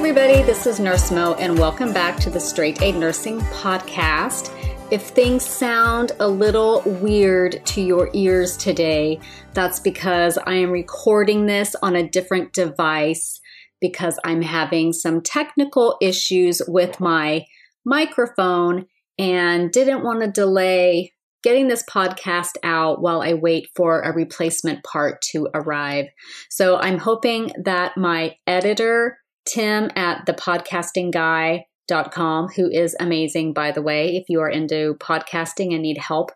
Everybody, this is Nurse Mo, and welcome back to the Straight A Nursing Podcast. If things sound a little weird to your ears today, that's because I am recording this on a different device because I'm having some technical issues with my microphone and didn't want to delay getting this podcast out while I wait for a replacement part to arrive. So I'm hoping that my editor Tim at thepodcastingguy.com, who is amazing, by the way, if you are into podcasting and need help.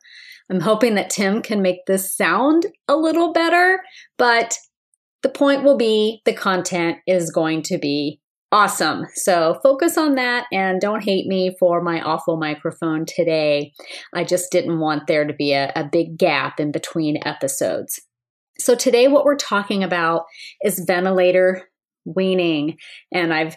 I'm hoping that Tim can make this sound a little better, but the point will be the content is going to be awesome. So focus on that and don't hate me for my awful microphone today. I just didn't want there to be a, a big gap in between episodes. So today, what we're talking about is ventilator weaning. And I've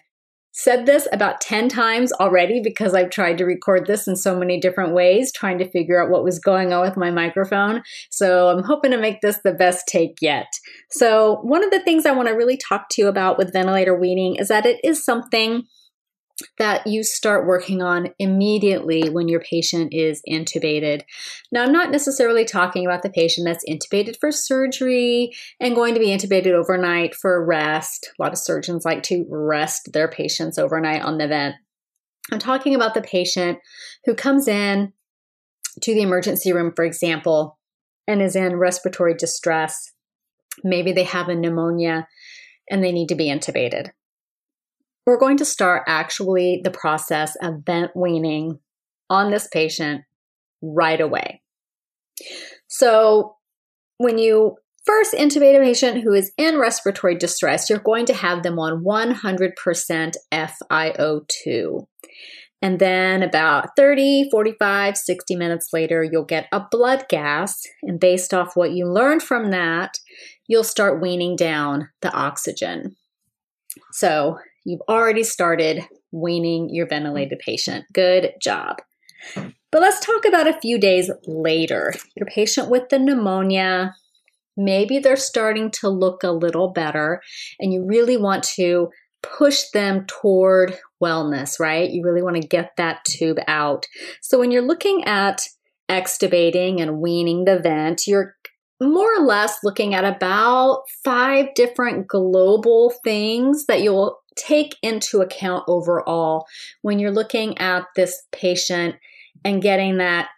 said this about 10 times already because I've tried to record this in so many different ways, trying to figure out what was going on with my microphone. So I'm hoping to make this the best take yet. So, one of the things I want to really talk to you about with ventilator weaning is that it is something that you start working on immediately when your patient is intubated. Now, I'm not necessarily talking about the patient that's intubated for surgery and going to be intubated overnight for rest. A lot of surgeons like to rest their patients overnight on the vent. I'm talking about the patient who comes in to the emergency room, for example, and is in respiratory distress. Maybe they have a pneumonia and they need to be intubated we're going to start actually the process of vent weaning on this patient right away. So, when you first intubate a patient who is in respiratory distress, you're going to have them on 100% FiO2. And then about 30, 45, 60 minutes later, you'll get a blood gas. And based off what you learned from that, you'll start weaning down the oxygen. So You've already started weaning your ventilated patient. Good job. But let's talk about a few days later. Your patient with the pneumonia, maybe they're starting to look a little better, and you really want to push them toward wellness, right? You really want to get that tube out. So when you're looking at extubating and weaning the vent, you're more or less looking at about five different global things that you'll take into account overall when you're looking at this patient and getting that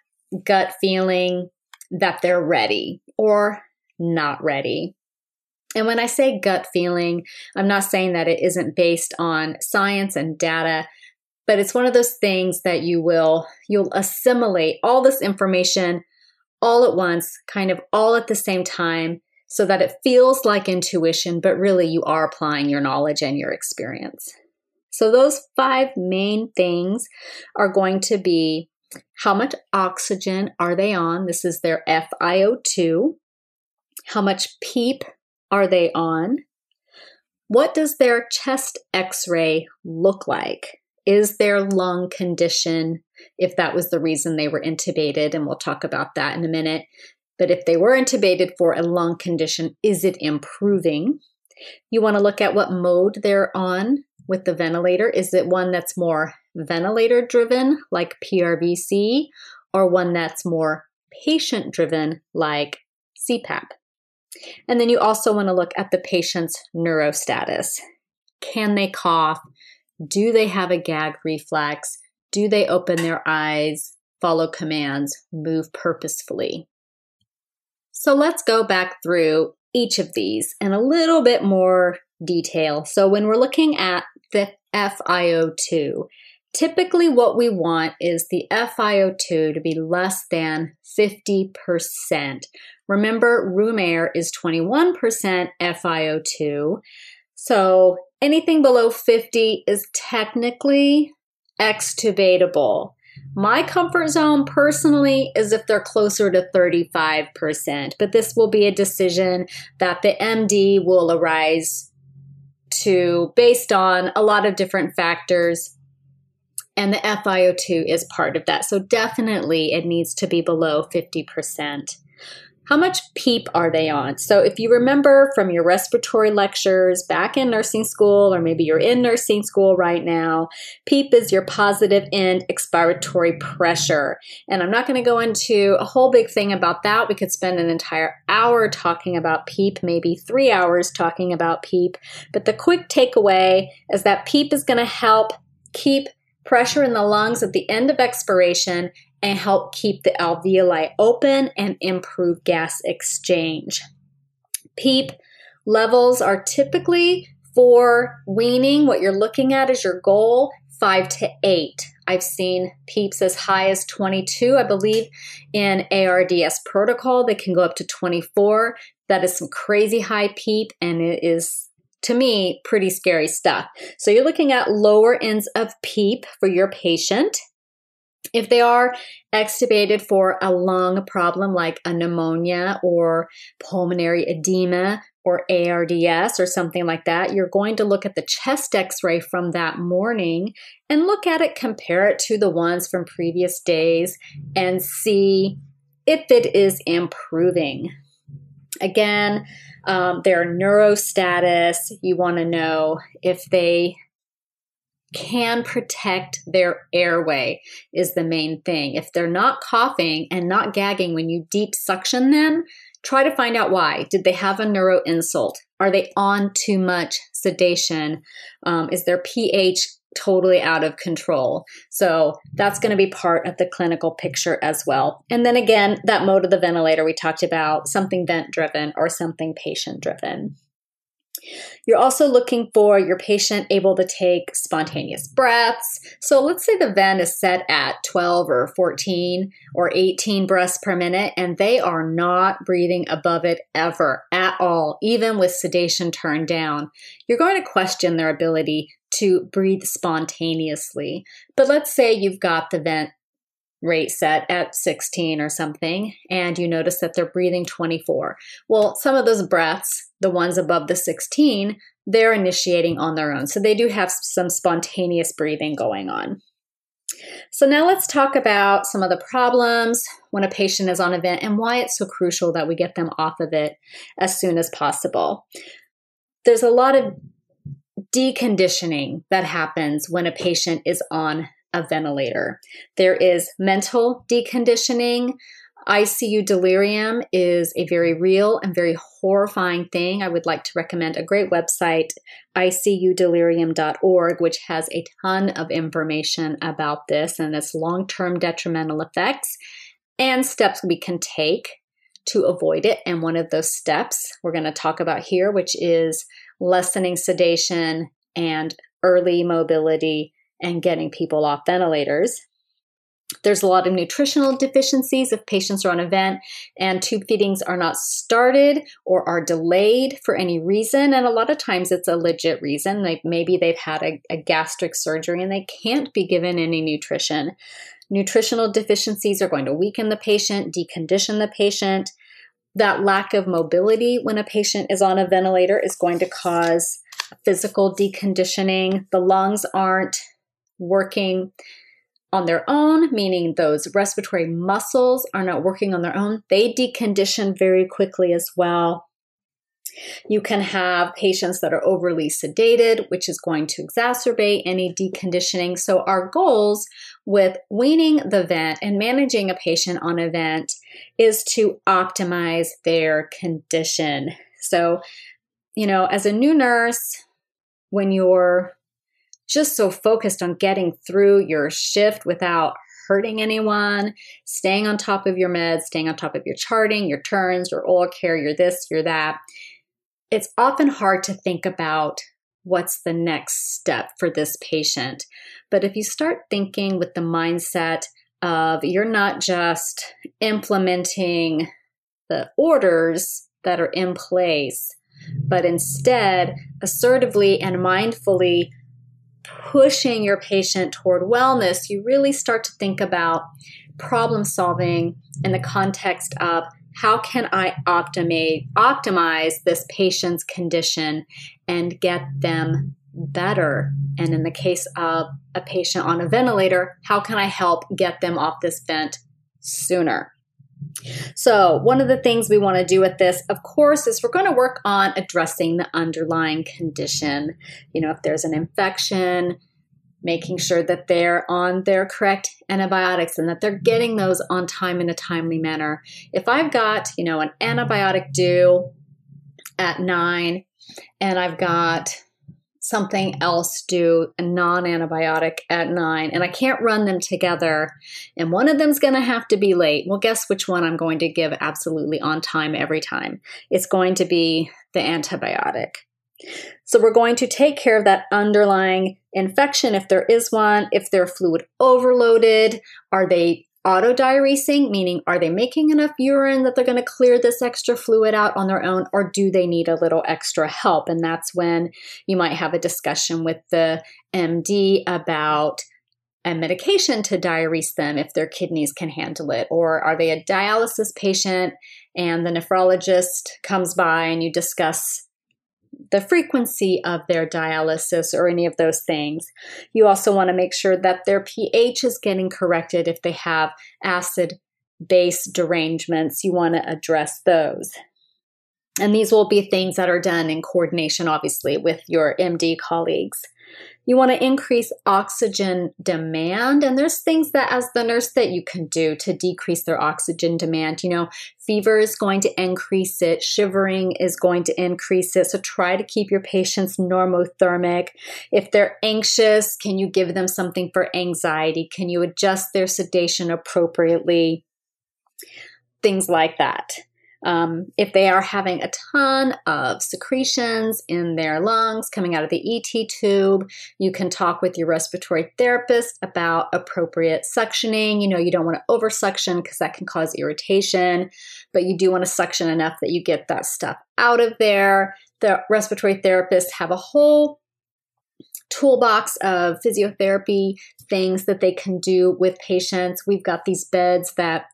gut feeling that they're ready or not ready. And when I say gut feeling, I'm not saying that it isn't based on science and data, but it's one of those things that you will you'll assimilate all this information all at once, kind of all at the same time so that it feels like intuition, but really you are applying your knowledge and your experience. So, those five main things are going to be how much oxygen are they on? This is their FiO2. How much PEEP are they on? What does their chest x ray look like? Is their lung condition, if that was the reason they were intubated? And we'll talk about that in a minute. But if they were intubated for a lung condition, is it improving? You want to look at what mode they're on with the ventilator. Is it one that's more ventilator driven, like PRVC, or one that's more patient driven, like CPAP? And then you also want to look at the patient's neurostatus. Can they cough? Do they have a gag reflex? Do they open their eyes, follow commands, move purposefully? So let's go back through each of these in a little bit more detail. So when we're looking at the FiO2, typically what we want is the FiO2 to be less than 50%. Remember, room air is 21% FiO2. So anything below 50 is technically extubatable. My comfort zone personally is if they're closer to 35%, but this will be a decision that the MD will arise to based on a lot of different factors. And the FiO2 is part of that. So definitely it needs to be below 50% how much PEEP are they on? So, if you remember from your respiratory lectures back in nursing school, or maybe you're in nursing school right now, PEEP is your positive end expiratory pressure. And I'm not going to go into a whole big thing about that. We could spend an entire hour talking about PEEP, maybe three hours talking about PEEP. But the quick takeaway is that PEEP is going to help keep pressure in the lungs at the end of expiration and help keep the alveoli open and improve gas exchange. PEEP levels are typically for weaning, what you're looking at is your goal, five to eight. I've seen PEEPs as high as 22. I believe in ARDS protocol, they can go up to 24. That is some crazy high PEEP, and it is to me, pretty scary stuff. So you're looking at lower ends of PEEP for your patient. If they are extubated for a lung problem like a pneumonia or pulmonary edema or ARDS or something like that, you're going to look at the chest x ray from that morning and look at it, compare it to the ones from previous days, and see if it is improving. Again, um, their neurostatus, you want to know if they can protect their airway is the main thing. If they're not coughing and not gagging when you deep suction them, try to find out why. Did they have a neuro insult? Are they on too much sedation? Um, is their pH totally out of control? So that's going to be part of the clinical picture as well. And then again, that mode of the ventilator we talked about, something vent driven or something patient driven. You're also looking for your patient able to take spontaneous breaths. So let's say the vent is set at 12 or 14 or 18 breaths per minute, and they are not breathing above it ever at all, even with sedation turned down. You're going to question their ability to breathe spontaneously. But let's say you've got the vent rate set at 16 or something, and you notice that they're breathing 24. Well, some of those breaths, the ones above the 16, they're initiating on their own. So they do have some spontaneous breathing going on. So now let's talk about some of the problems when a patient is on a vent and why it's so crucial that we get them off of it as soon as possible. There's a lot of deconditioning that happens when a patient is on a ventilator. There is mental deconditioning. ICU delirium is a very real and very horrifying thing. I would like to recommend a great website, icudelirium.org, which has a ton of information about this and its long term detrimental effects and steps we can take to avoid it. And one of those steps we're going to talk about here, which is lessening sedation and early mobility and getting people off ventilators. There's a lot of nutritional deficiencies if patients are on a vent and tube feedings are not started or are delayed for any reason. And a lot of times it's a legit reason. Like maybe they've had a, a gastric surgery and they can't be given any nutrition. Nutritional deficiencies are going to weaken the patient, decondition the patient. That lack of mobility when a patient is on a ventilator is going to cause physical deconditioning. The lungs aren't working on their own, meaning those respiratory muscles are not working on their own. They decondition very quickly as well. You can have patients that are overly sedated, which is going to exacerbate any deconditioning. So, our goals with weaning the vent and managing a patient on a vent is to optimize their condition. So, you know, as a new nurse, when you're just so focused on getting through your shift without hurting anyone, staying on top of your meds, staying on top of your charting, your turns, your oral care, your this, your that. It's often hard to think about what's the next step for this patient. But if you start thinking with the mindset of you're not just implementing the orders that are in place, but instead assertively and mindfully pushing your patient toward wellness, you really start to think about problem solving in the context of how can I optimize optimize this patient's condition and get them better? And in the case of a patient on a ventilator, how can I help get them off this vent sooner? So, one of the things we want to do with this, of course, is we're going to work on addressing the underlying condition. You know, if there's an infection, making sure that they're on their correct antibiotics and that they're getting those on time in a timely manner. If I've got, you know, an antibiotic due at nine and I've got something else due a non-antibiotic at nine and i can't run them together and one of them's going to have to be late. Well guess which one i'm going to give absolutely on time every time? It's going to be the antibiotic. So we're going to take care of that underlying infection. If there is one, if they're fluid overloaded, are they autodiuresing, meaning are they making enough urine that they're going to clear this extra fluid out on their own, or do they need a little extra help? And that's when you might have a discussion with the MD about a medication to diurese them if their kidneys can handle it. Or are they a dialysis patient and the nephrologist comes by and you discuss the frequency of their dialysis or any of those things. You also want to make sure that their pH is getting corrected if they have acid base derangements. You want to address those. And these will be things that are done in coordination, obviously, with your MD colleagues. You want to increase oxygen demand. And there's things that, as the nurse, that you can do to decrease their oxygen demand. You know, fever is going to increase it, shivering is going to increase it. So try to keep your patients normothermic. If they're anxious, can you give them something for anxiety? Can you adjust their sedation appropriately? Things like that. Um, if they are having a ton of secretions in their lungs coming out of the ET tube, you can talk with your respiratory therapist about appropriate suctioning. You know, you don't want to over suction because that can cause irritation, but you do want to suction enough that you get that stuff out of there. The respiratory therapists have a whole toolbox of physiotherapy things that they can do with patients. We've got these beds that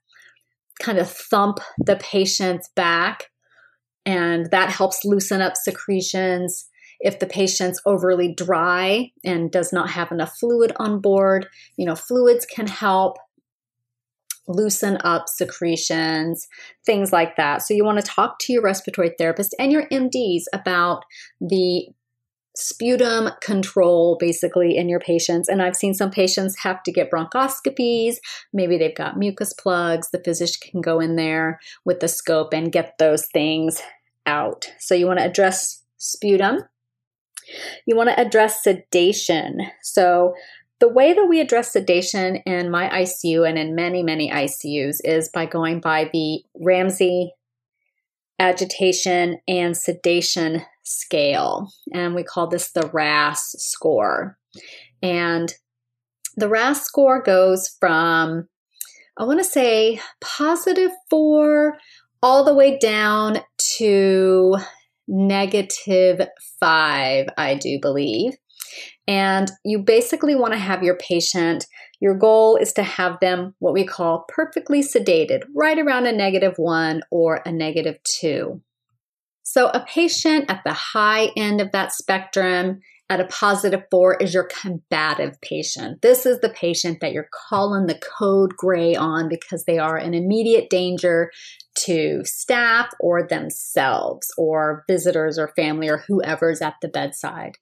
kind of thump the patient's back, and that helps loosen up secretions. If the patient's overly dry and does not have enough fluid on board, you know, fluids can help loosen up secretions, things like that. So, you want to talk to your respiratory therapist and your MDs about the sputum control basically in your patients. And I've seen some patients have to get bronchoscopies. Maybe they've got mucus plugs. The physician can go in there with the scope and get those things out. So you want to address sputum. You want to address sedation. So the way that we address sedation in my ICU and in many, many ICUs is by going by the Ramsey agitation and sedation scale. And we call this the RASS score. And the RASS score goes from, I want to say, positive four all the way down to negative five, I do believe. And you basically want to have your patient, your goal is to have them what we call perfectly sedated, right around a negative one or a negative two. So, a patient at the high end of that spectrum at a positive four is your combative patient. This is the patient that you're calling the code gray on because they are an immediate danger to staff or themselves or visitors or family or whoever's at the bedside.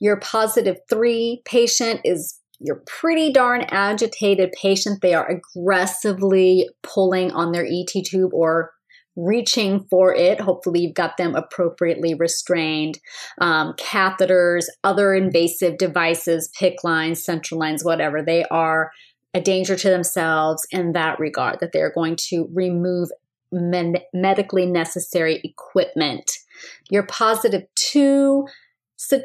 Your positive three patient is your pretty darn agitated patient. They are aggressively pulling on their ET tube or reaching for it. Hopefully, you've got them appropriately restrained. Um, catheters, other invasive devices, PICC lines, central lines, whatever, they are a danger to themselves in that regard, that they're going to remove med- medically necessary equipment. Your positive two so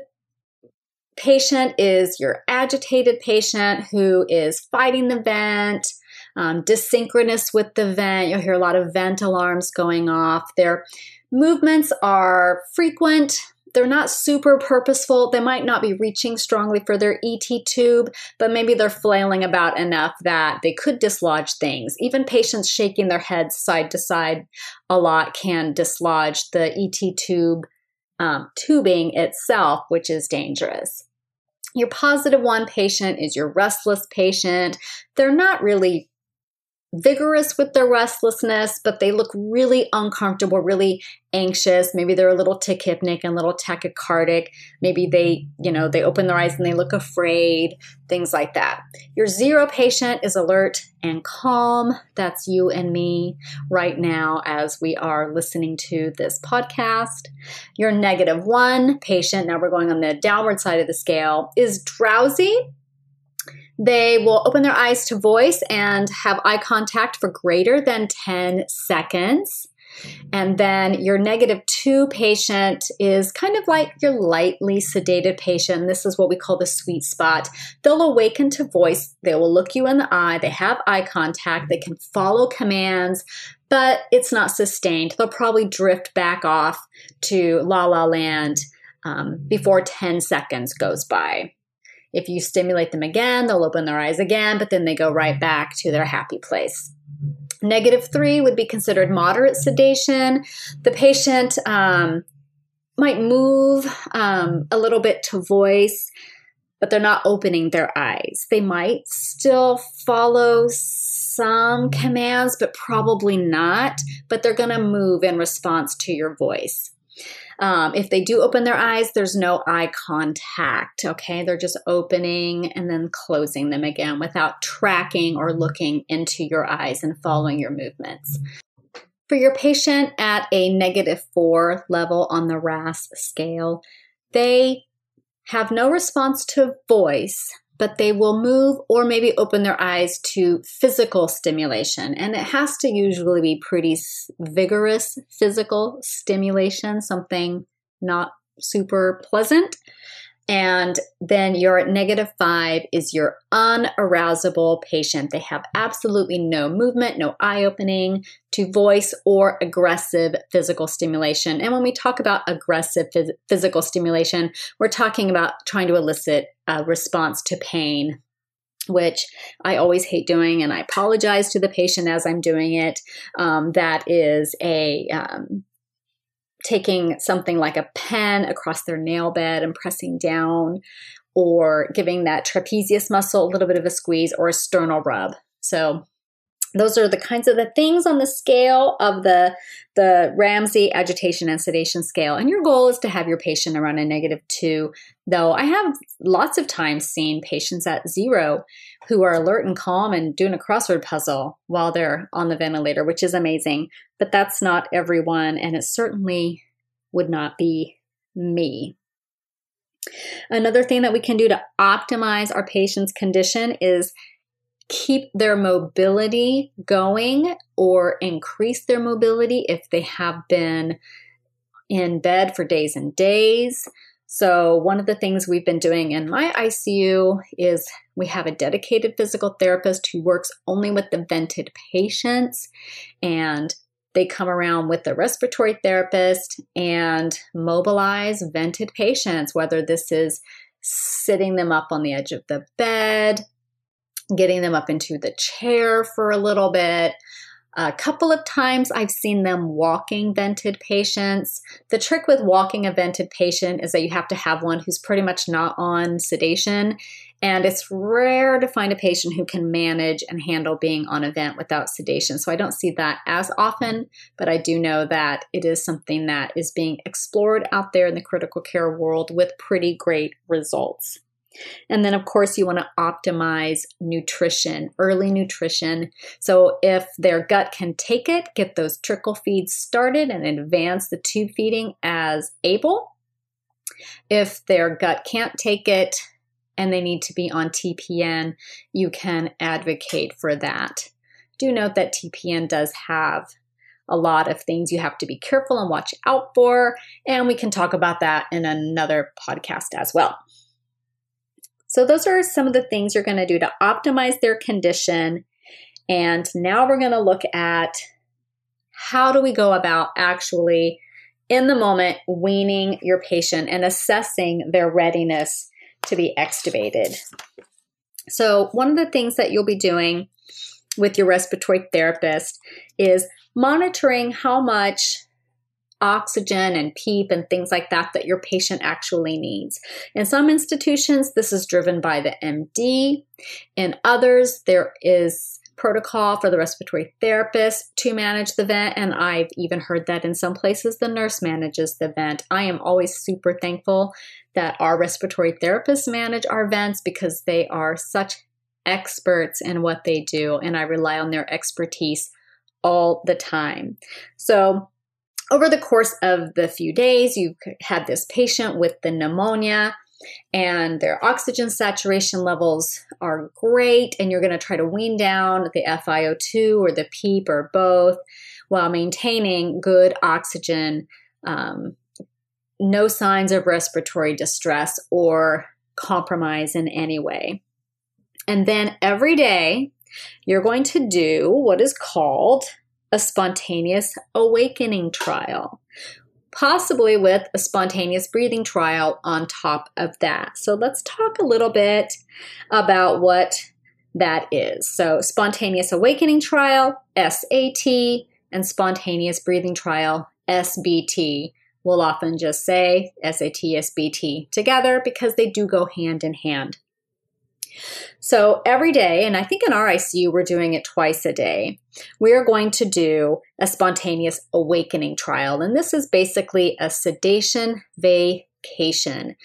patient is your agitated patient who is fighting the vent, um, dyssynchronous with the vent. You'll hear a lot of vent alarms going off. Their movements are frequent. They're not super purposeful. They might not be reaching strongly for their ET tube, but maybe they're flailing about enough that they could dislodge things. Even patients shaking their heads side to side a lot can dislodge the ET tube um, tubing itself, which is dangerous. Your positive one patient is your restless patient. They're not really vigorous with their restlessness, but they look really uncomfortable, really anxious. Maybe they're a little tachypneic and a little tachycardic. Maybe they, you know, they open their eyes and they look afraid, things like that. Your zero patient is alert and calm. That's you and me right now as we are listening to this podcast. Your negative one patient, now we're going on the downward side of the scale, is drowsy they will open their eyes to voice and have eye contact for greater than 10 seconds. And then your negative two patient is kind of like your lightly sedated patient. This is what we call the sweet spot. They'll awaken to voice. They will look you in the eye. They have eye contact. They can follow commands, but it's not sustained. They'll probably drift back off to la la land um, before 10 seconds goes by. If you stimulate them again, they'll open their eyes again, but then they go right back to their happy place. Negative three would be considered moderate sedation. The patient um, might move um, a little bit to voice, but they're not opening their eyes. They might still follow some commands, but probably not, but they're going to move in response to your voice. Um, if they do open their eyes, there's no eye contact. Okay. They're just opening and then closing them again without tracking or looking into your eyes and following your movements. For your patient at a negative four level on the RASS scale, they have no response to voice, but they will move or maybe open their eyes to physical stimulation. And it has to usually be pretty vigorous physical stimulation, something not super pleasant. And then your negative five is your unarousable patient. They have absolutely no movement, no eye opening to voice or aggressive physical stimulation. And when we talk about aggressive phys- physical stimulation, we're talking about trying to elicit a response to pain which I always hate doing, and I apologize to the patient as I'm doing it. Um, that is a um, taking something like a pen across their nail bed and pressing down, or giving that trapezius muscle a little bit of a squeeze or a sternal rub. So those are the kinds of the things on the scale of the the Ramsey agitation and sedation scale. And your goal is to have your patient around a negative two. Though I have lots of times seen patients at zero who are alert and calm and doing a crossword puzzle while they're on the ventilator, which is amazing. But that's not everyone, and it certainly would not be me. Another thing that we can do to optimize our patient's condition is keep their mobility going or increase their mobility if they have been in bed for days and days. So, one of the things we've been doing in my ICU is we have a dedicated physical therapist who works only with the vented patients, and they come around with the respiratory therapist and mobilize vented patients, whether this is sitting them up on the edge of the bed, getting them up into the chair for a little bit. A couple of times I've seen them walking vented patients. The trick with walking a vented patient is that you have to have one who's pretty much not on sedation. And it's rare to find a patient who can manage and handle being on a vent without sedation. So I don't see that as often, but I do know that it is something that is being explored out there in the critical care world with pretty great results. And then, of course, you want to optimize nutrition, early nutrition. So, if their gut can take it, get those trickle feeds started and advance the tube feeding as able. If their gut can't take it and they need to be on TPN, you can advocate for that. Do note that TPN does have a lot of things you have to be careful and watch out for, and we can talk about that in another podcast as well. So, those are some of the things you're going to do to optimize their condition. And now we're going to look at how do we go about actually in the moment weaning your patient and assessing their readiness to be extubated. So, one of the things that you'll be doing with your respiratory therapist is monitoring how much oxygen and PEEP and things like that that your patient actually needs. In some institutions, this is driven by the MD. In others, there is protocol for the respiratory therapist to manage the vent, and I've even heard that in some places the nurse manages the vent. I am always super thankful that our respiratory therapists manage our vents because they are such experts in what they do, and I rely on their expertise all the time. So, over the course of the few days, you had this patient with the pneumonia and their oxygen saturation levels are great, and you're going to try to wean down the FiO2 or the PEEP or both while maintaining good oxygen, um, no signs of respiratory distress or compromise in any way. And then every day, you're going to do what is called a spontaneous awakening trial, possibly with a spontaneous breathing trial on top of that. So let's talk a little bit about what that is. So, spontaneous awakening trial, SAT, and spontaneous breathing trial, SBT. We'll often just say SAT, SBT together because they do go hand in hand. So every day, and I think in our ICU we're doing it twice a day, we are going to do a spontaneous awakening trial. And this is basically a sedation vacation.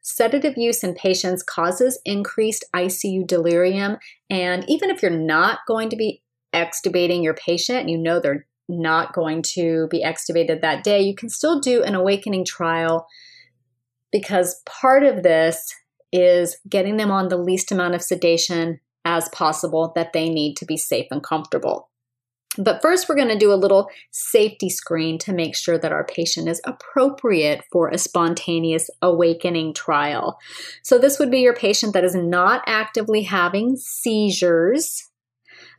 Sedative use in patients causes increased ICU delirium. And even if you're not going to be extubating your patient, you know they're not going to be extubated that day, you can still do an awakening trial because part of this is getting them on the least amount of sedation as possible that they need to be safe and comfortable. But first, we're going to do a little safety screen to make sure that our patient is appropriate for a spontaneous awakening trial. So, this would be your patient that is not actively having seizures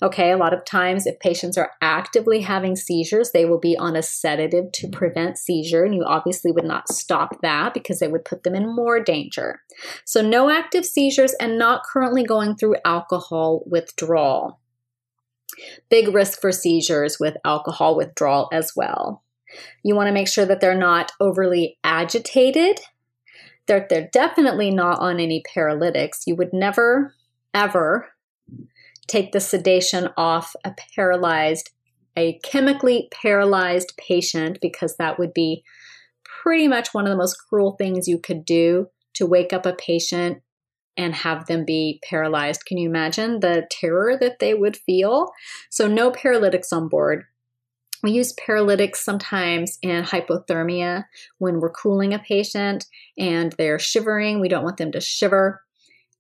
Okay, a lot of times if patients are actively having seizures, they will be on a sedative to prevent seizure, and you obviously would not stop that because it would put them in more danger. So, no active seizures and not currently going through alcohol withdrawal. Big risk for seizures with alcohol withdrawal as well. You want to make sure that they're not overly agitated. They're, they're definitely not on any paralytics. You would never, ever take the sedation off a paralyzed, a chemically paralyzed patient, because that would be pretty much one of the most cruel things you could do to wake up a patient and have them be paralyzed. Can you imagine the terror that they would feel? So, no paralytics on board. We use paralytics sometimes in hypothermia when we're cooling a patient and they're shivering. We don't want them to shiver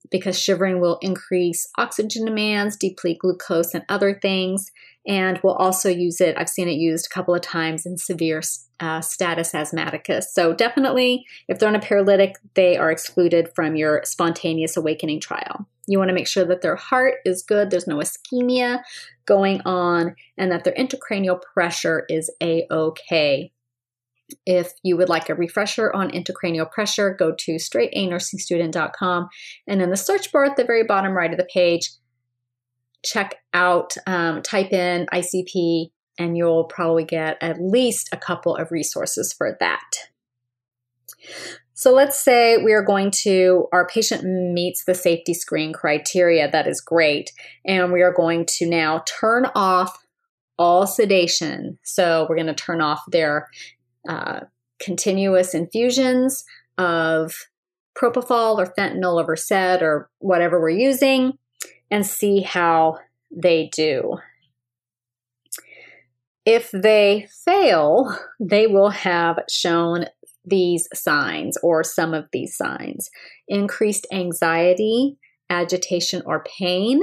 because shivering will increase oxygen demands, deplete glucose, and other things. And we'll also use it, I've seen it used a couple of times in severe uh, status asthmaticus. So, definitely, if they're on a paralytic, they are excluded from your spontaneous awakening trial. You want to make sure that their heart is good, there's no ischemia going on, and that their intracranial pressure is a okay. If you would like a refresher on intracranial pressure, go to straightanursingstudent.com and in the search bar at the very bottom right of the page, check out, um, type in ICP, and you'll probably get at least a couple of resources for that. So let's say we are going to, our patient meets the safety screen criteria, that is great, and we are going to now turn off all sedation. So we're going to turn off their uh, continuous infusions of propofol or fentanyl or Versed or whatever we're using and see how they do. If they fail, they will have shown these signs or some of these signs. Increased anxiety, agitation, or pain,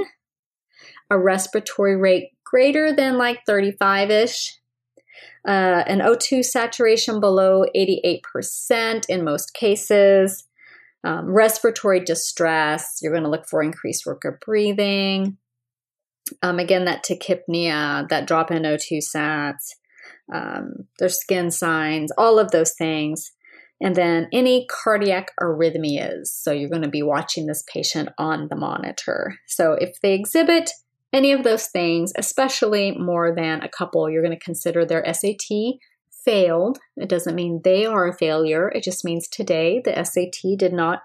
a respiratory rate greater than like 35 ish, uh, an O2 saturation below 88% in most cases, um, respiratory distress, you're going to look for increased work of breathing. Um, again, that tachypnea, that drop in O2 sats, um, their skin signs, all of those things. And then any cardiac arrhythmias. So you're going to be watching this patient on the monitor. So if they exhibit any of those things, especially more than a couple, you're going to consider their SAT failed. It doesn't mean they are a failure. It just means today the SAT did not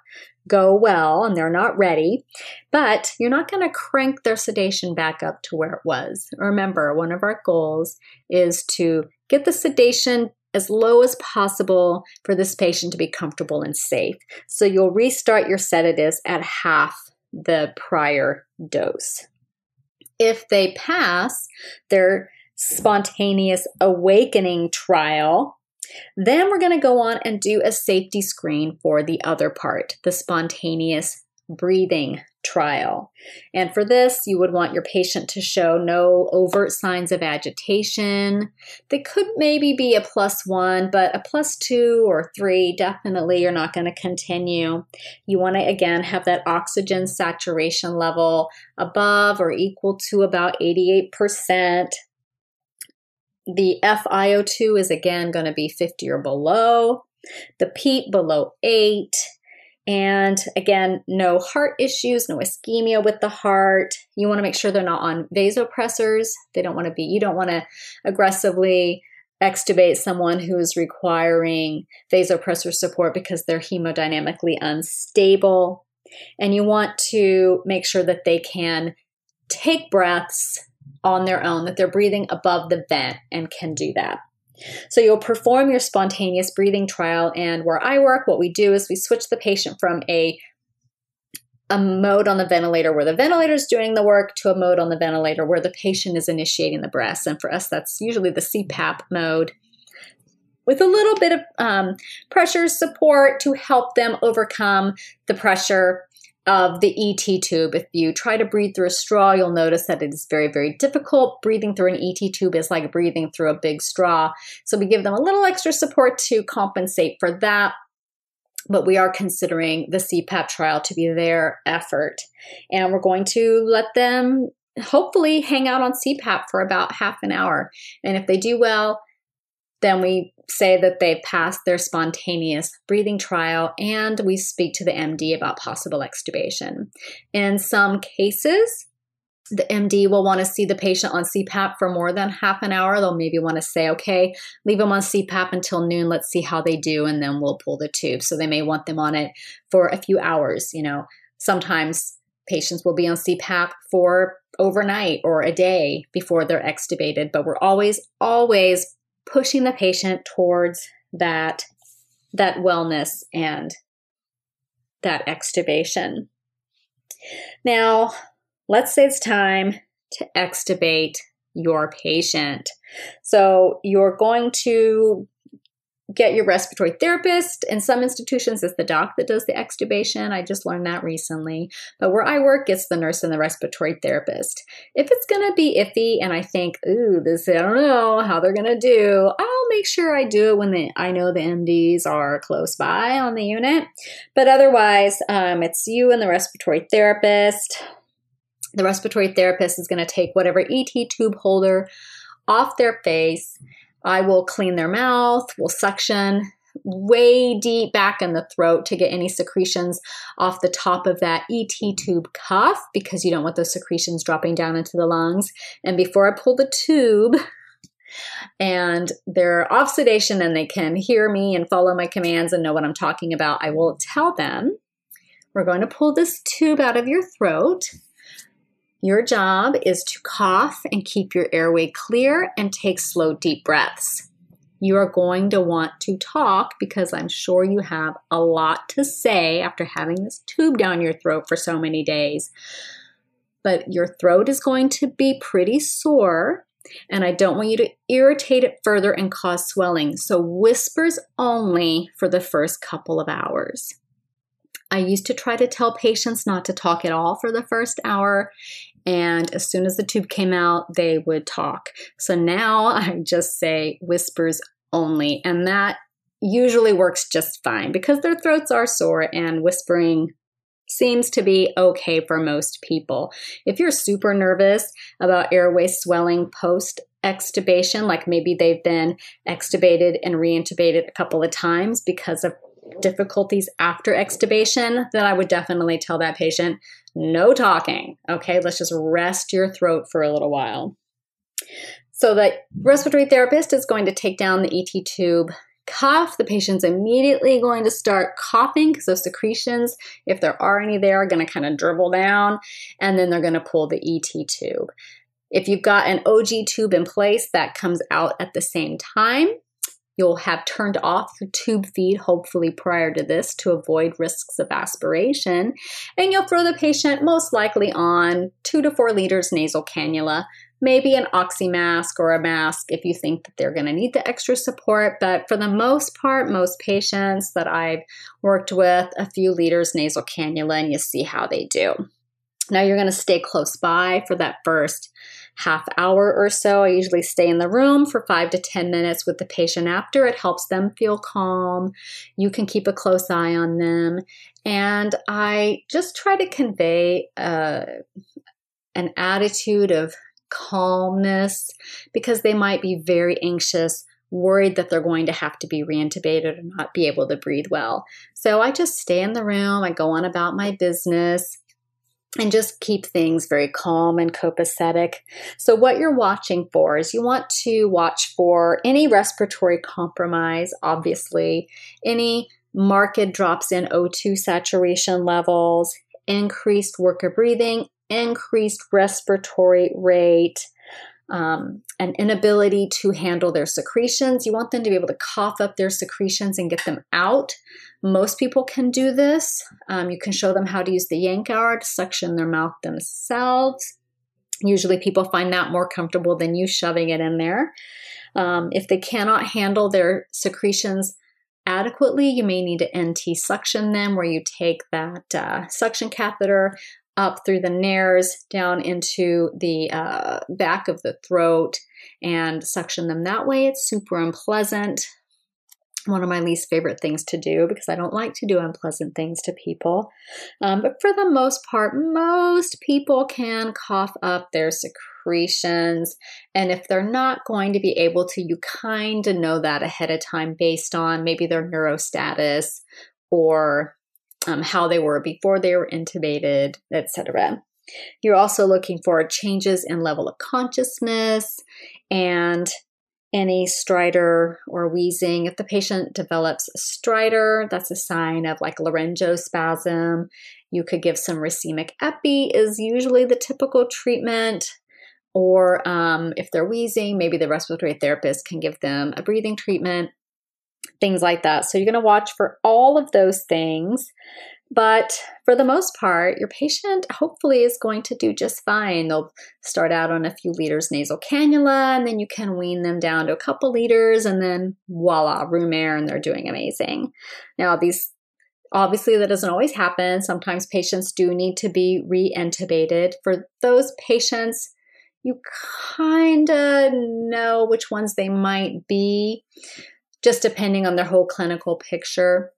go well and they're not ready. But you're not going to crank their sedation back up to where it was. Remember, one of our goals is to get the sedation as low as possible for this patient to be comfortable and safe. So you'll restart your sedatives at half the prior dose. If they pass their spontaneous awakening trial, then we're going to go on and do a safety screen for the other part, the spontaneous breathing trial. And for this, you would want your patient to show no overt signs of agitation. They could maybe be a plus one, but a plus two or three, definitely you're not going to continue. You want to, again, have that oxygen saturation level above or equal to about 88%. The FiO2 is again going to be 50 or below. The PEEP below 8 and again, no heart issues, no ischemia with the heart. You want to make sure they're not on vasopressors. They don't want to be, you don't want to aggressively extubate someone who is requiring vasopressor support because they're hemodynamically unstable. And you want to make sure that they can take breaths on their own, that they're breathing above the vent and can do that. So you'll perform your spontaneous breathing trial, and where I work, what we do is we switch the patient from a a mode on the ventilator where the ventilator is doing the work to a mode on the ventilator where the patient is initiating the breaths. And for us, that's usually the CPAP mode with a little bit of um, pressure support to help them overcome the pressure of the ET tube. If you try to breathe through a straw, you'll notice that it is very, very difficult. Breathing through an ET tube is like breathing through a big straw. So we give them a little extra support to compensate for that. But we are considering the CPAP trial to be their effort. And we're going to let them hopefully hang out on CPAP for about half an hour. And if they do well, then we say that they've passed their spontaneous breathing trial and we speak to the MD about possible extubation. In some cases, the MD will want to see the patient on CPAP for more than half an hour. They'll maybe want to say, okay, leave them on CPAP until noon. Let's see how they do, and then we'll pull the tube. So they may want them on it for a few hours. You know, sometimes patients will be on CPAP for overnight or a day before they're extubated, but we're always, always pushing the patient towards that that wellness and that extubation. Now, let's say it's time to extubate your patient. So, you're going to get your respiratory therapist. In some institutions, it's the doc that does the extubation. I just learned that recently. But where I work, it's the nurse and the respiratory therapist. If it's going to be iffy and I think, ooh, this, I don't know how they're going to do, I'll make sure I do it when the, I know the MDs are close by on the unit. But otherwise, um, it's you and the respiratory therapist. The respiratory therapist is going to take whatever ET tube holder off their face I will clean their mouth, will suction way deep back in the throat to get any secretions off the top of that ET tube cuff because you don't want those secretions dropping down into the lungs. And before I pull the tube, and they're off sedation and they can hear me and follow my commands and know what I'm talking about, I will tell them we're going to pull this tube out of your throat. Your job is to cough and keep your airway clear and take slow, deep breaths. You are going to want to talk because I'm sure you have a lot to say after having this tube down your throat for so many days. But your throat is going to be pretty sore and I don't want you to irritate it further and cause swelling. So, whispers only for the first couple of hours. I used to try to tell patients not to talk at all for the first hour. And as soon as the tube came out, they would talk. So now I just say whispers only. And that usually works just fine because their throats are sore and whispering seems to be okay for most people. If you're super nervous about airway swelling post extubation, like maybe they've been extubated and reintubated a couple of times because of difficulties after extubation, then I would definitely tell that patient no talking. Okay, let's just rest your throat for a little while. So, the respiratory therapist is going to take down the ET tube cuff, the patient's immediately going to start coughing because those secretions, if there are any there, are going to kind of dribble down, and then they're going to pull the ET tube. If you've got an OG tube in place that comes out at the same time, you'll have turned off the tube feed, hopefully prior to this, to avoid risks of aspiration. And you'll throw the patient most likely on two to four liters nasal cannula maybe an oxy mask or a mask if you think that they're going to need the extra support. But for the most part, most patients that I've worked with, a few liters nasal cannula, and you see how they do. Now you're going to stay close by for that first half hour or so. I usually stay in the room for five to 10 minutes with the patient after. It helps them feel calm. You can keep a close eye on them. And I just try to convey uh, an attitude of calmness because they might be very anxious, worried that they're going to have to be reintubated or not be able to breathe well. So I just stay in the room, I go on about my business. And just keep things very calm and copacetic. So, what you're watching for is you want to watch for any respiratory compromise, obviously, any marked drops in O2 saturation levels, increased work of breathing, increased respiratory rate, um, an inability to handle their secretions. You want them to be able to cough up their secretions and get them out. Most people can do this. Um, you can show them how to use the Yankauer to suction their mouth themselves. Usually, people find that more comfortable than you shoving it in there. Um, if they cannot handle their secretions adequately, you may need to NT suction them, where you take that uh, suction catheter, up through the nares down into the uh, back of the throat and suction them that way. It's super unpleasant. One of my least favorite things to do because I don't like to do unpleasant things to people. Um, but for the most part, most people can cough up their secretions. And if they're not going to be able to, you kind of know that ahead of time based on maybe their neurostatus or um, how they were before they were intubated, etc. You're also looking for changes in level of consciousness and any stridor or wheezing. If the patient develops stridor, that's a sign of like laryngospasm. You could give some racemic epi is usually the typical treatment. Or um, if they're wheezing, maybe the respiratory therapist can give them a breathing treatment things like that. So you're going to watch for all of those things. But for the most part, your patient hopefully is going to do just fine. They'll start out on a few liters nasal cannula, and then you can wean them down to a couple liters, and then voila, room air, and they're doing amazing. Now, these obviously that doesn't always happen. Sometimes patients do need to be re intubated. For those patients, you kind of know which ones they might be just depending on their whole clinical picture.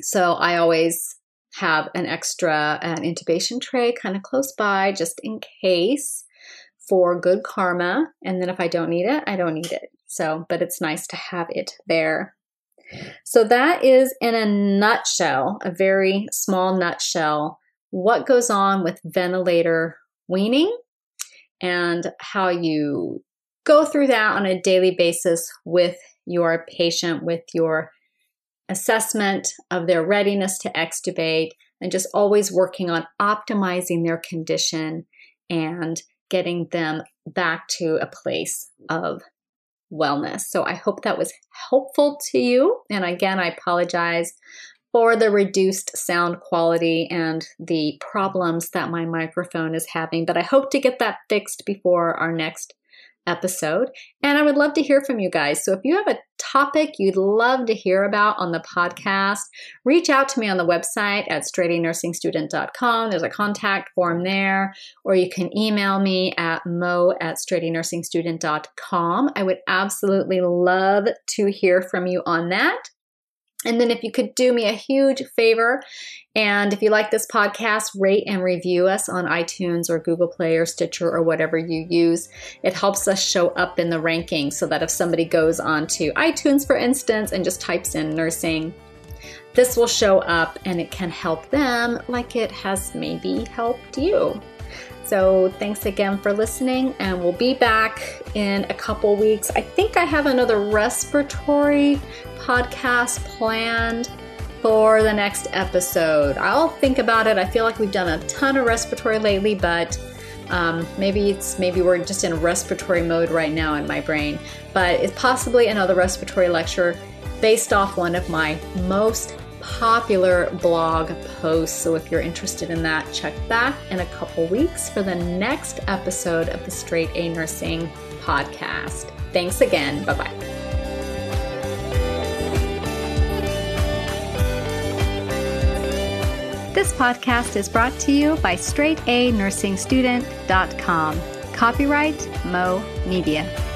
So I always have an extra an intubation tray kind of close by just in case for good karma. And then if I don't need it, I don't need it. So, but it's nice to have it there. So that is in a nutshell, a very small nutshell, what goes on with ventilator weaning and how you go through that on a daily basis with your patient with your assessment of their readiness to extubate and just always working on optimizing their condition and getting them back to a place of wellness. So I hope that was helpful to you. And again, I apologize for the reduced sound quality and the problems that my microphone is having, but I hope to get that fixed before our next episode. And I would love to hear from you guys. So if you have a topic you'd love to hear about on the podcast, reach out to me on the website at straightanursingstudent.com. There's a contact form there, or you can email me at mo at straightanursingstudent.com. I would absolutely love to hear from you on that. And then if you could do me a huge favor, and if you like this podcast, rate and review us on iTunes or Google Play or Stitcher or whatever you use. It helps us show up in the rankings so that if somebody goes on to iTunes, for instance, and just types in nursing, this will show up and it can help them like it has maybe helped you. So, thanks again for listening, and we'll be back in a couple weeks. I think I have another respiratory podcast planned for the next episode. I'll think about it. I feel like we've done a ton of respiratory lately, but um, maybe it's maybe we're just in respiratory mode right now in my brain. But it's possibly another respiratory lecture based off one of my most popular blog posts. So if you're interested in that, check back in a couple weeks for the next episode of the Straight A Nursing podcast. Thanks again. Bye bye. This podcast is brought to you by straightanursingstudent.com. Copyright Mo Media.